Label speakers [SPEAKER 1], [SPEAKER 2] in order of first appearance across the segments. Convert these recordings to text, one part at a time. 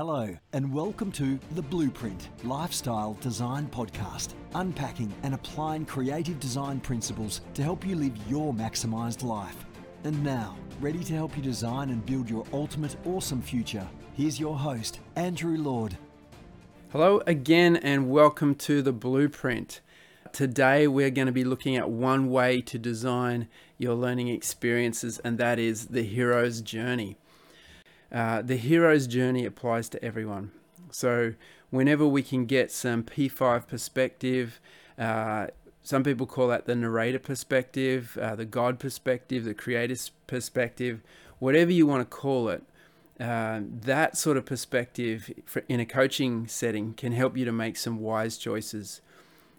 [SPEAKER 1] Hello, and welcome to The Blueprint Lifestyle Design Podcast, unpacking and applying creative design principles to help you live your maximized life. And now, ready to help you design and build your ultimate awesome future, here's your host, Andrew Lord.
[SPEAKER 2] Hello again, and welcome to The Blueprint. Today, we're going to be looking at one way to design your learning experiences, and that is the hero's journey. Uh, the hero's journey applies to everyone. So, whenever we can get some P5 perspective, uh, some people call that the narrator perspective, uh, the God perspective, the creator's perspective, whatever you want to call it, uh, that sort of perspective for, in a coaching setting can help you to make some wise choices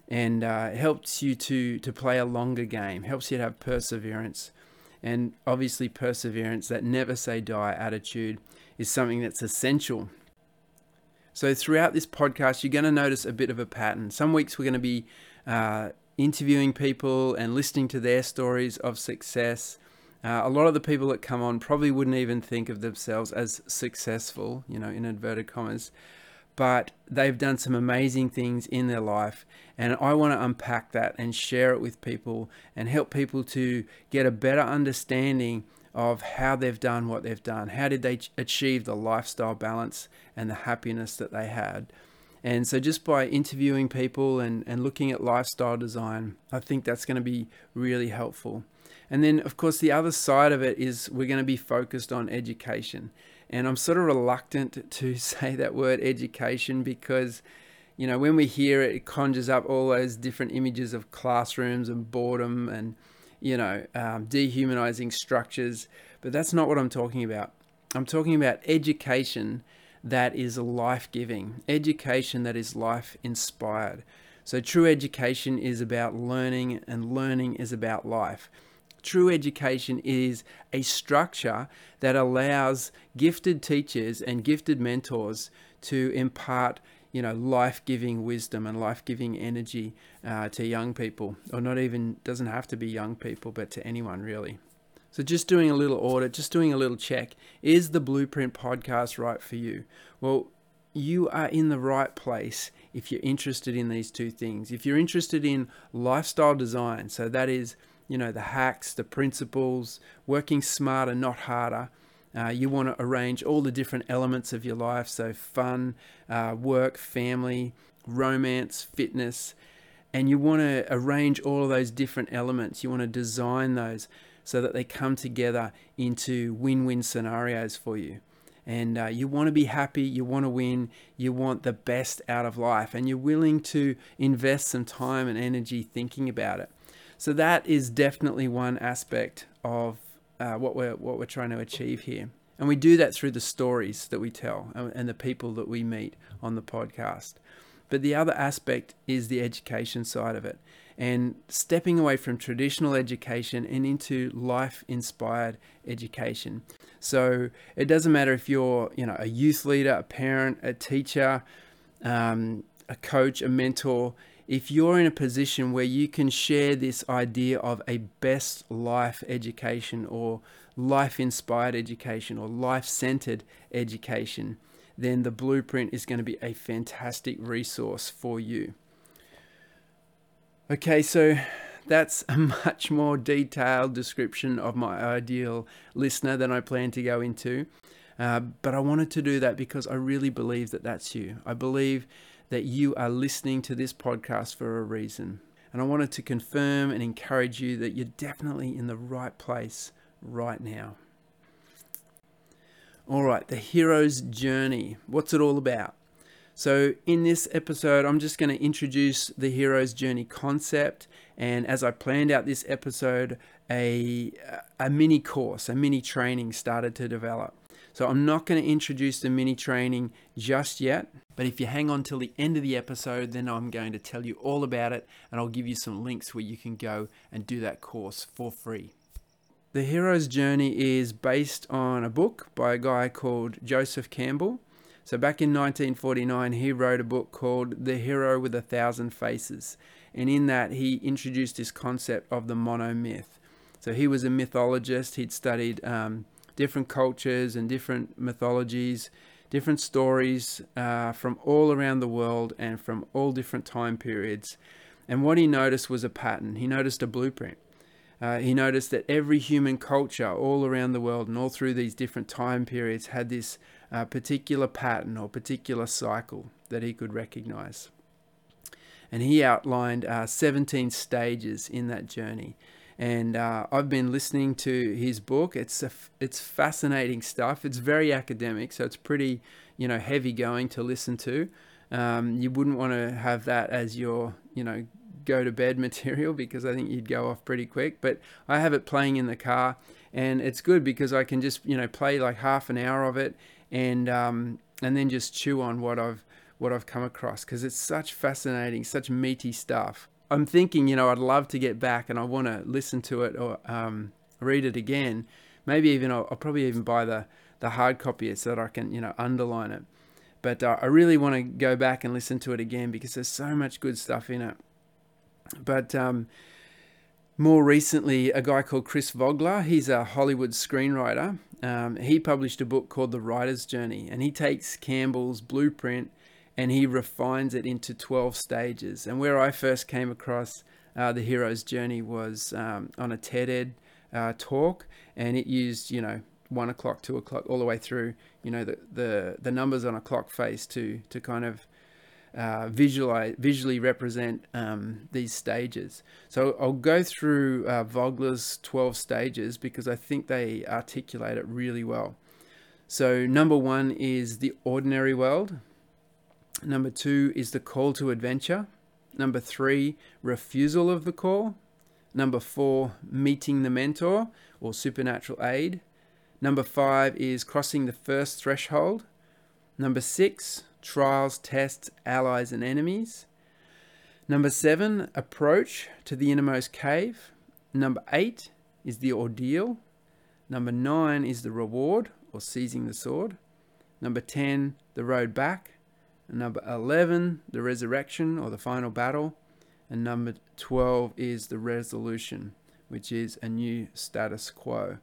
[SPEAKER 2] and uh, helps you to, to play a longer game, helps you to have perseverance and obviously perseverance, that never say die attitude, is something that's essential. So, throughout this podcast, you're going to notice a bit of a pattern. Some weeks we're going to be uh, interviewing people and listening to their stories of success. Uh, a lot of the people that come on probably wouldn't even think of themselves as successful, you know, in inverted commas but they've done some amazing things in their life. And I want to unpack that and share it with people and help people to get a better understanding of how they've done what they've done. How did they achieve the lifestyle balance and the happiness that they had? And so, just by interviewing people and, and looking at lifestyle design, I think that's going to be really helpful. And then, of course, the other side of it is we're going to be focused on education. And I'm sort of reluctant to say that word education because, you know, when we hear it, it conjures up all those different images of classrooms and boredom and, you know, um, dehumanizing structures. But that's not what I'm talking about. I'm talking about education that is life giving, education that is life inspired. So, true education is about learning, and learning is about life. True education is a structure that allows gifted teachers and gifted mentors to impart you know life-giving wisdom and life-giving energy uh, to young people. Or not even doesn't have to be young people but to anyone really. So just doing a little audit just doing a little check. Is the blueprint podcast right for you? Well you are in the right place if you're interested in these two things. If you're interested in lifestyle design so that is you know, the hacks, the principles, working smarter, not harder. Uh, you want to arrange all the different elements of your life so fun, uh, work, family, romance, fitness. And you want to arrange all of those different elements. You want to design those so that they come together into win win scenarios for you. And uh, you want to be happy, you want to win, you want the best out of life, and you're willing to invest some time and energy thinking about it. So that is definitely one aspect of uh, what we're what we're trying to achieve here, and we do that through the stories that we tell and the people that we meet on the podcast. But the other aspect is the education side of it, and stepping away from traditional education and into life-inspired education. So it doesn't matter if you're, you know, a youth leader, a parent, a teacher, um, a coach, a mentor if you're in a position where you can share this idea of a best life education or life inspired education or life centered education, then the blueprint is going to be a fantastic resource for you. Okay, so that's a much more detailed description of my ideal listener than I plan to go into. Uh, but I wanted to do that because I really believe that that's you. I believe that you are listening to this podcast for a reason. And I wanted to confirm and encourage you that you're definitely in the right place right now. All right, the hero's journey. What's it all about? So, in this episode, I'm just going to introduce the hero's journey concept. And as I planned out this episode, a, a mini course, a mini training started to develop. So I'm not going to introduce the mini training just yet, but if you hang on till the end of the episode, then I'm going to tell you all about it and I'll give you some links where you can go and do that course for free. The Hero's Journey is based on a book by a guy called Joseph Campbell. So back in 1949, he wrote a book called The Hero with a Thousand Faces. And in that, he introduced this concept of the monomyth. So he was a mythologist, he'd studied um, different cultures and different mythologies different stories uh, from all around the world and from all different time periods. And what he noticed was a pattern. He noticed a blueprint. Uh, he noticed that every human culture all around the world and all through these different time periods had this uh, particular pattern or particular cycle that he could recognize. And he outlined uh, 17 stages in that journey. And uh, I've been listening to his book. It's a, it's fascinating stuff. It's very academic, so it's pretty you know heavy going to listen to. Um, you wouldn't want to have that as your you know go to bed material because I think you'd go off pretty quick. But I have it playing in the car, and it's good because I can just you know play like half an hour of it, and um, and then just chew on what I've what I've come across because it's such fascinating, such meaty stuff. I'm thinking, you know, I'd love to get back and I want to listen to it or um, read it again. Maybe even I'll, I'll, probably even buy the the hard copy so that I can you know underline it. But uh, I really want to go back and listen to it again because there's so much good stuff in it. But um, more recently, a guy called Chris Vogler, he's a Hollywood screenwriter. Um, he published a book called The Writer's Journey, and he takes Campbell's blueprint and he refines it into 12 stages. And where I first came across uh, the hero's journey was um, on a TED Ed uh, talk, and it used, you know, one o'clock, two o'clock, all the way through, you know, the, the, the numbers on a clock face to, to kind of uh, visualize, visually represent um, these stages. So I'll go through uh, Vogler's 12 stages because I think they articulate it really well. So, number one is the ordinary world. Number two is the call to adventure. Number three, refusal of the call. Number four, meeting the mentor or supernatural aid. Number five is crossing the first threshold. Number six, trials, tests, allies, and enemies. Number seven, approach to the innermost cave. Number eight is the ordeal. Number nine is the reward or seizing the sword. Number 10, the road back. Number 11, the resurrection or the final battle. And number 12 is the resolution, which is a new status quo.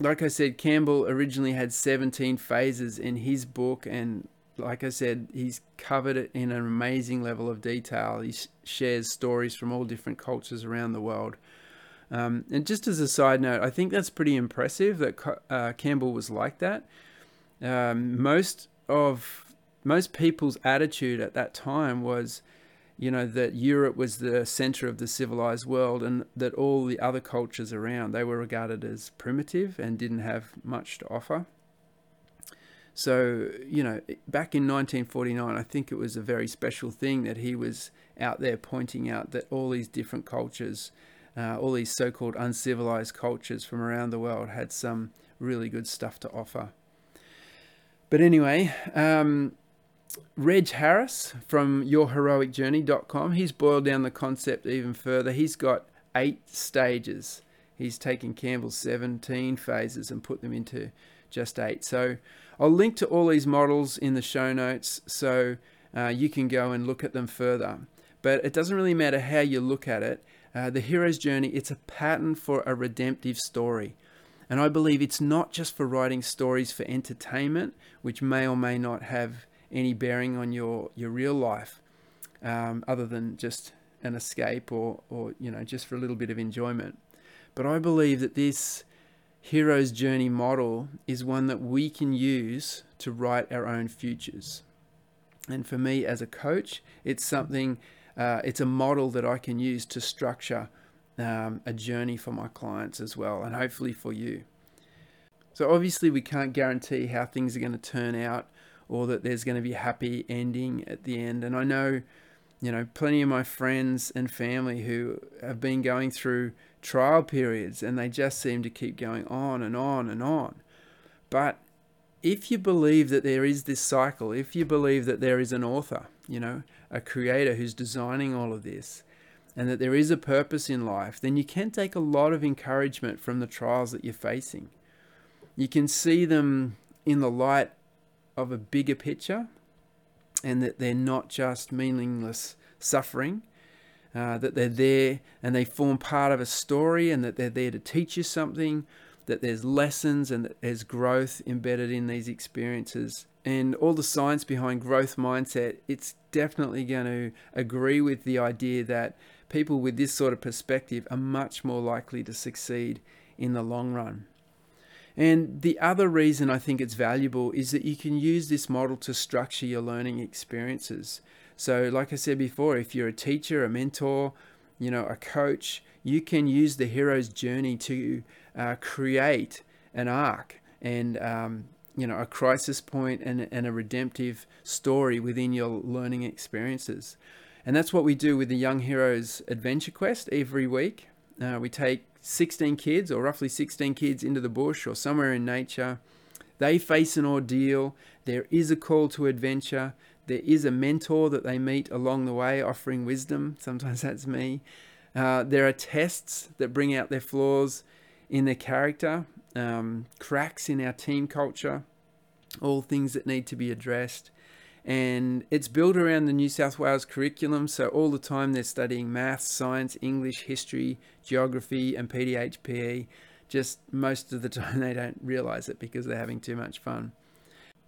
[SPEAKER 2] Like I said, Campbell originally had 17 phases in his book, and like I said, he's covered it in an amazing level of detail. He shares stories from all different cultures around the world. Um, and just as a side note, I think that's pretty impressive that uh, Campbell was like that. Um, most of most people's attitude at that time was, you know, that Europe was the center of the civilized world and that all the other cultures around, they were regarded as primitive and didn't have much to offer. So, you know, back in 1949, I think it was a very special thing that he was out there pointing out that all these different cultures, uh, all these so called uncivilized cultures from around the world had some really good stuff to offer. But anyway, um, Reg Harris from yourheroicjourney.com, he's boiled down the concept even further. He's got eight stages. He's taken Campbell's 17 phases and put them into just eight. So I'll link to all these models in the show notes so uh, you can go and look at them further. But it doesn't really matter how you look at it. Uh, the hero's journey, it's a pattern for a redemptive story. And I believe it's not just for writing stories for entertainment, which may or may not have any bearing on your, your real life um, other than just an escape or, or, you know, just for a little bit of enjoyment. But I believe that this hero's journey model is one that we can use to write our own futures. And for me as a coach, it's something, uh, it's a model that I can use to structure um, a journey for my clients as well, and hopefully for you. So, obviously, we can't guarantee how things are going to turn out or that there's going to be a happy ending at the end. And I know, you know, plenty of my friends and family who have been going through trial periods and they just seem to keep going on and on and on. But if you believe that there is this cycle, if you believe that there is an author, you know, a creator who's designing all of this, and that there is a purpose in life, then you can take a lot of encouragement from the trials that you're facing. You can see them in the light of a bigger picture and that they're not just meaningless suffering, uh, that they're there and they form part of a story and that they're there to teach you something that there's lessons and that there's growth embedded in these experiences. And all the science behind growth mindset, it's definitely going to agree with the idea that people with this sort of perspective are much more likely to succeed in the long run. And the other reason I think it's valuable is that you can use this model to structure your learning experiences. So, like I said before, if you're a teacher, a mentor, you know, a coach, you can use the hero's journey to uh, create an arc and um, you know a crisis point and, and a redemptive story within your learning experiences and that's what we do with the young heroes adventure quest every week uh, we take 16 kids or roughly 16 kids into the bush or somewhere in nature. They face an ordeal. There is a call to adventure. There is a mentor that they meet along the way offering wisdom. Sometimes that's me. Uh, there are tests that bring out their flaws in their character, um, cracks in our team culture, all things that need to be addressed. And it's built around the New South Wales curriculum, so all the time they're studying maths, science, English, history, geography, and PDHPE. Just most of the time they don't realize it because they're having too much fun.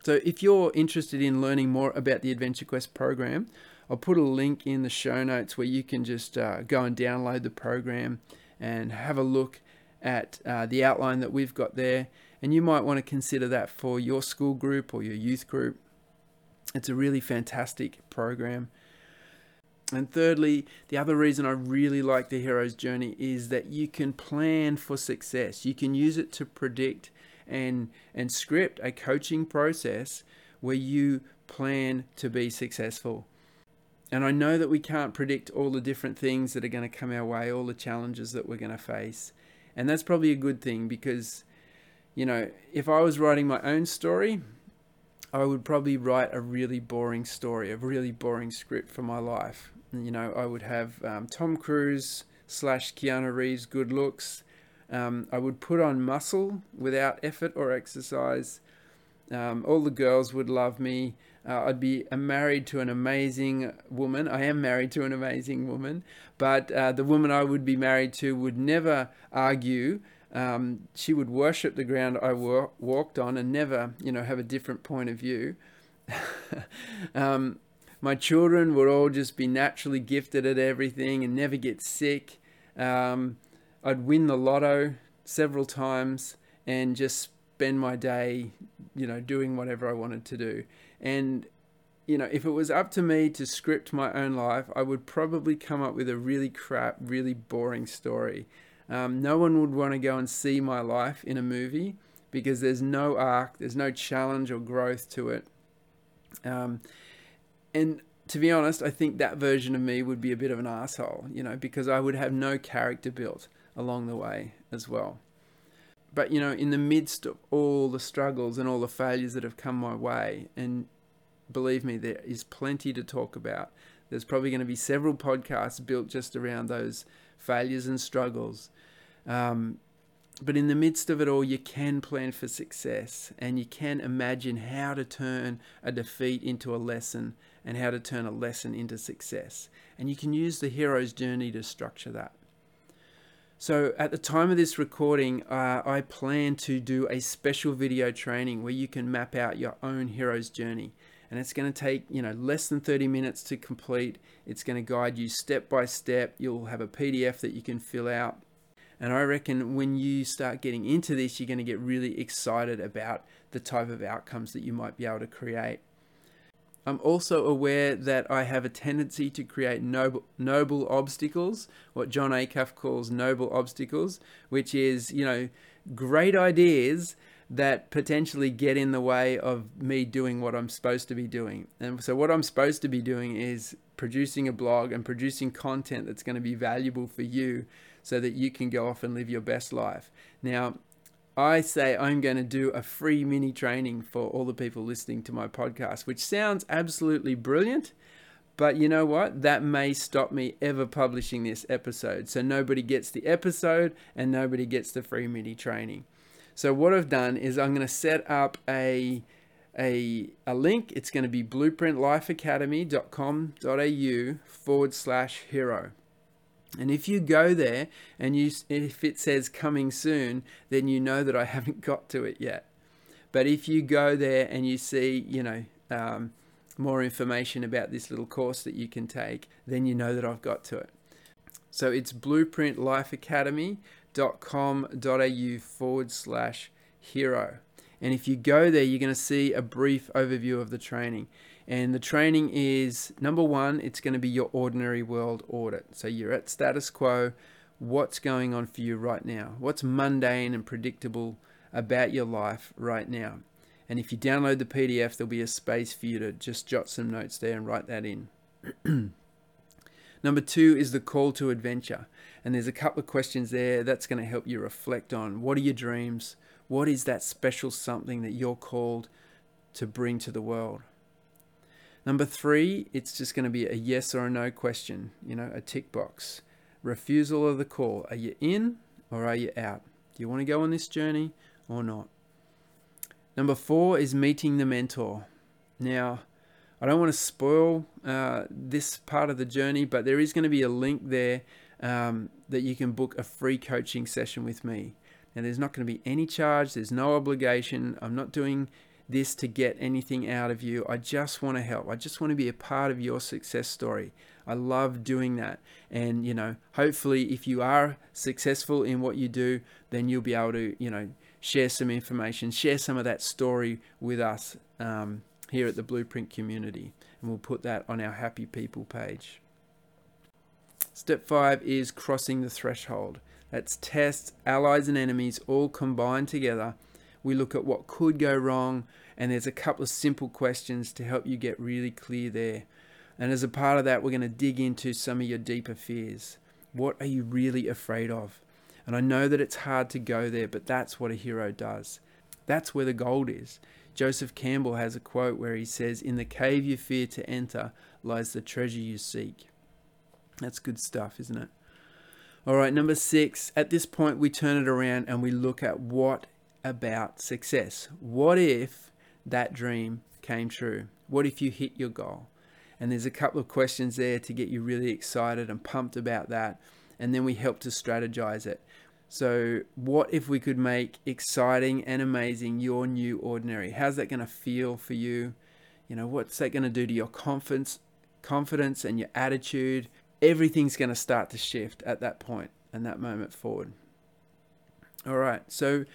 [SPEAKER 2] So, if you're interested in learning more about the Adventure Quest program, I'll put a link in the show notes where you can just uh, go and download the program and have a look at uh, the outline that we've got there. And you might want to consider that for your school group or your youth group. It's a really fantastic program. And thirdly, the other reason I really like the hero's journey is that you can plan for success. You can use it to predict and and script a coaching process where you plan to be successful. And I know that we can't predict all the different things that are going to come our way, all the challenges that we're going to face. And that's probably a good thing because, you know, if I was writing my own story, I would probably write a really boring story, a really boring script for my life. You know, I would have um, Tom Cruise slash Keanu Reeves good looks. Um, I would put on muscle without effort or exercise. Um, all the girls would love me. Uh, I'd be married to an amazing woman. I am married to an amazing woman, but uh, the woman I would be married to would never argue. Um, she would worship the ground I wa- walked on and never, you know, have a different point of view. um, my children would all just be naturally gifted at everything and never get sick. Um, I'd win the lotto several times and just spend my day, you know, doing whatever I wanted to do. And, you know, if it was up to me to script my own life, I would probably come up with a really crap, really boring story. Um, no one would want to go and see my life in a movie because there's no arc, there's no challenge or growth to it. Um, and to be honest, I think that version of me would be a bit of an asshole, you know, because I would have no character built along the way as well. But, you know, in the midst of all the struggles and all the failures that have come my way, and believe me, there is plenty to talk about. There's probably going to be several podcasts built just around those failures and struggles. Um, but in the midst of it all, you can plan for success and you can imagine how to turn a defeat into a lesson and how to turn a lesson into success. And you can use the hero's journey to structure that. So at the time of this recording, uh, I plan to do a special video training where you can map out your own hero's journey. And it's going to take, you know, less than 30 minutes to complete. It's going to guide you step by step. You'll have a PDF that you can fill out. And I reckon when you start getting into this, you're going to get really excited about the type of outcomes that you might be able to create. I'm also aware that I have a tendency to create noble, noble obstacles, what Jon Acuff calls noble obstacles, which is, you know, great ideas that potentially get in the way of me doing what I'm supposed to be doing. And so, what I'm supposed to be doing is producing a blog and producing content that's going to be valuable for you so that you can go off and live your best life. Now, I say I'm going to do a free mini training for all the people listening to my podcast, which sounds absolutely brilliant. But you know what? That may stop me ever publishing this episode. So nobody gets the episode and nobody gets the free mini training. So what I've done is I'm going to set up a a, a link. It's going to be blueprintlifeacademy.com.au forward slash hero. And if you go there and you if it says coming soon, then you know that I haven't got to it yet. But if you go there and you see, you know, um, more information about this little course that you can take, then you know that I've got to it. So it's blueprintlifeacademy.com.au forward slash hero. And if you go there, you're going to see a brief overview of the training. And the training is number one, it's going to be your ordinary world audit. So you're at status quo. What's going on for you right now? What's mundane and predictable about your life right now? And if you download the PDF, there'll be a space for you to just jot some notes there and write that in. Number two is the call to adventure. And there's a couple of questions there that's going to help you reflect on what are your dreams? What is that special something that you're called to bring to the world? Number three, it's just going to be a yes or a no question, you know, a tick box. Refusal of the call. Are you in or are you out? Do you want to go on this journey or not? Number four is meeting the mentor. Now, I don't want to spoil uh, this part of the journey, but there is going to be a link there um, that you can book a free coaching session with me. Now, there's not going to be any charge, there's no obligation. I'm not doing this to get anything out of you. I just want to help. I just want to be a part of your success story. I love doing that. And, you know, hopefully, if you are successful in what you do, then you'll be able to, you know, share some information, share some of that story with us. Um, here at the Blueprint community, and we'll put that on our Happy People page. Step five is crossing the threshold. That's tests, allies, and enemies all combined together. We look at what could go wrong, and there's a couple of simple questions to help you get really clear there. And as a part of that, we're going to dig into some of your deeper fears. What are you really afraid of? And I know that it's hard to go there, but that's what a hero does. That's where the gold is. Joseph Campbell has a quote where he says, In the cave you fear to enter lies the treasure you seek. That's good stuff, isn't it? All right, number six. At this point, we turn it around and we look at what about success? What if that dream came true? What if you hit your goal? And there's a couple of questions there to get you really excited and pumped about that. And then we help to strategize it. So, what if we could make exciting and amazing your new ordinary? How's that going to feel for you? You know, what's that going to do to your confidence, confidence and your attitude? Everything's going to start to shift at that point and that moment forward. All right. So,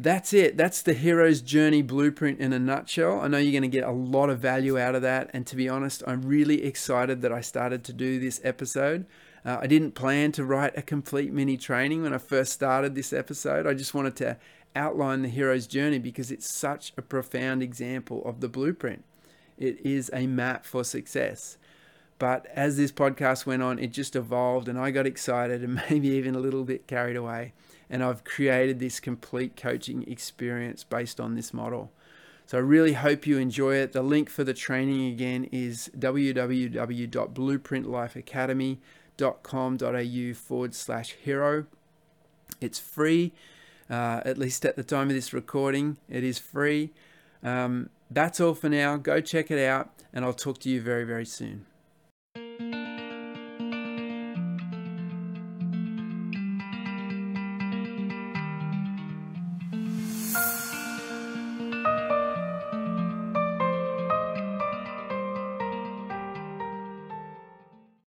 [SPEAKER 2] that's it. That's the hero's journey blueprint in a nutshell. I know you're going to get a lot of value out of that. And to be honest, I'm really excited that I started to do this episode. Uh, I didn't plan to write a complete mini training when I first started this episode. I just wanted to outline the hero's journey because it's such a profound example of the blueprint. It is a map for success. But as this podcast went on, it just evolved and I got excited and maybe even a little bit carried away. And I've created this complete coaching experience based on this model. So I really hope you enjoy it. The link for the training again is www.blueprintlifeacademy.com com.au forward slash hero. It's free, uh, at least at the time of this recording, it is free. Um, that's all for now. Go check it out, and I'll talk to you very, very soon.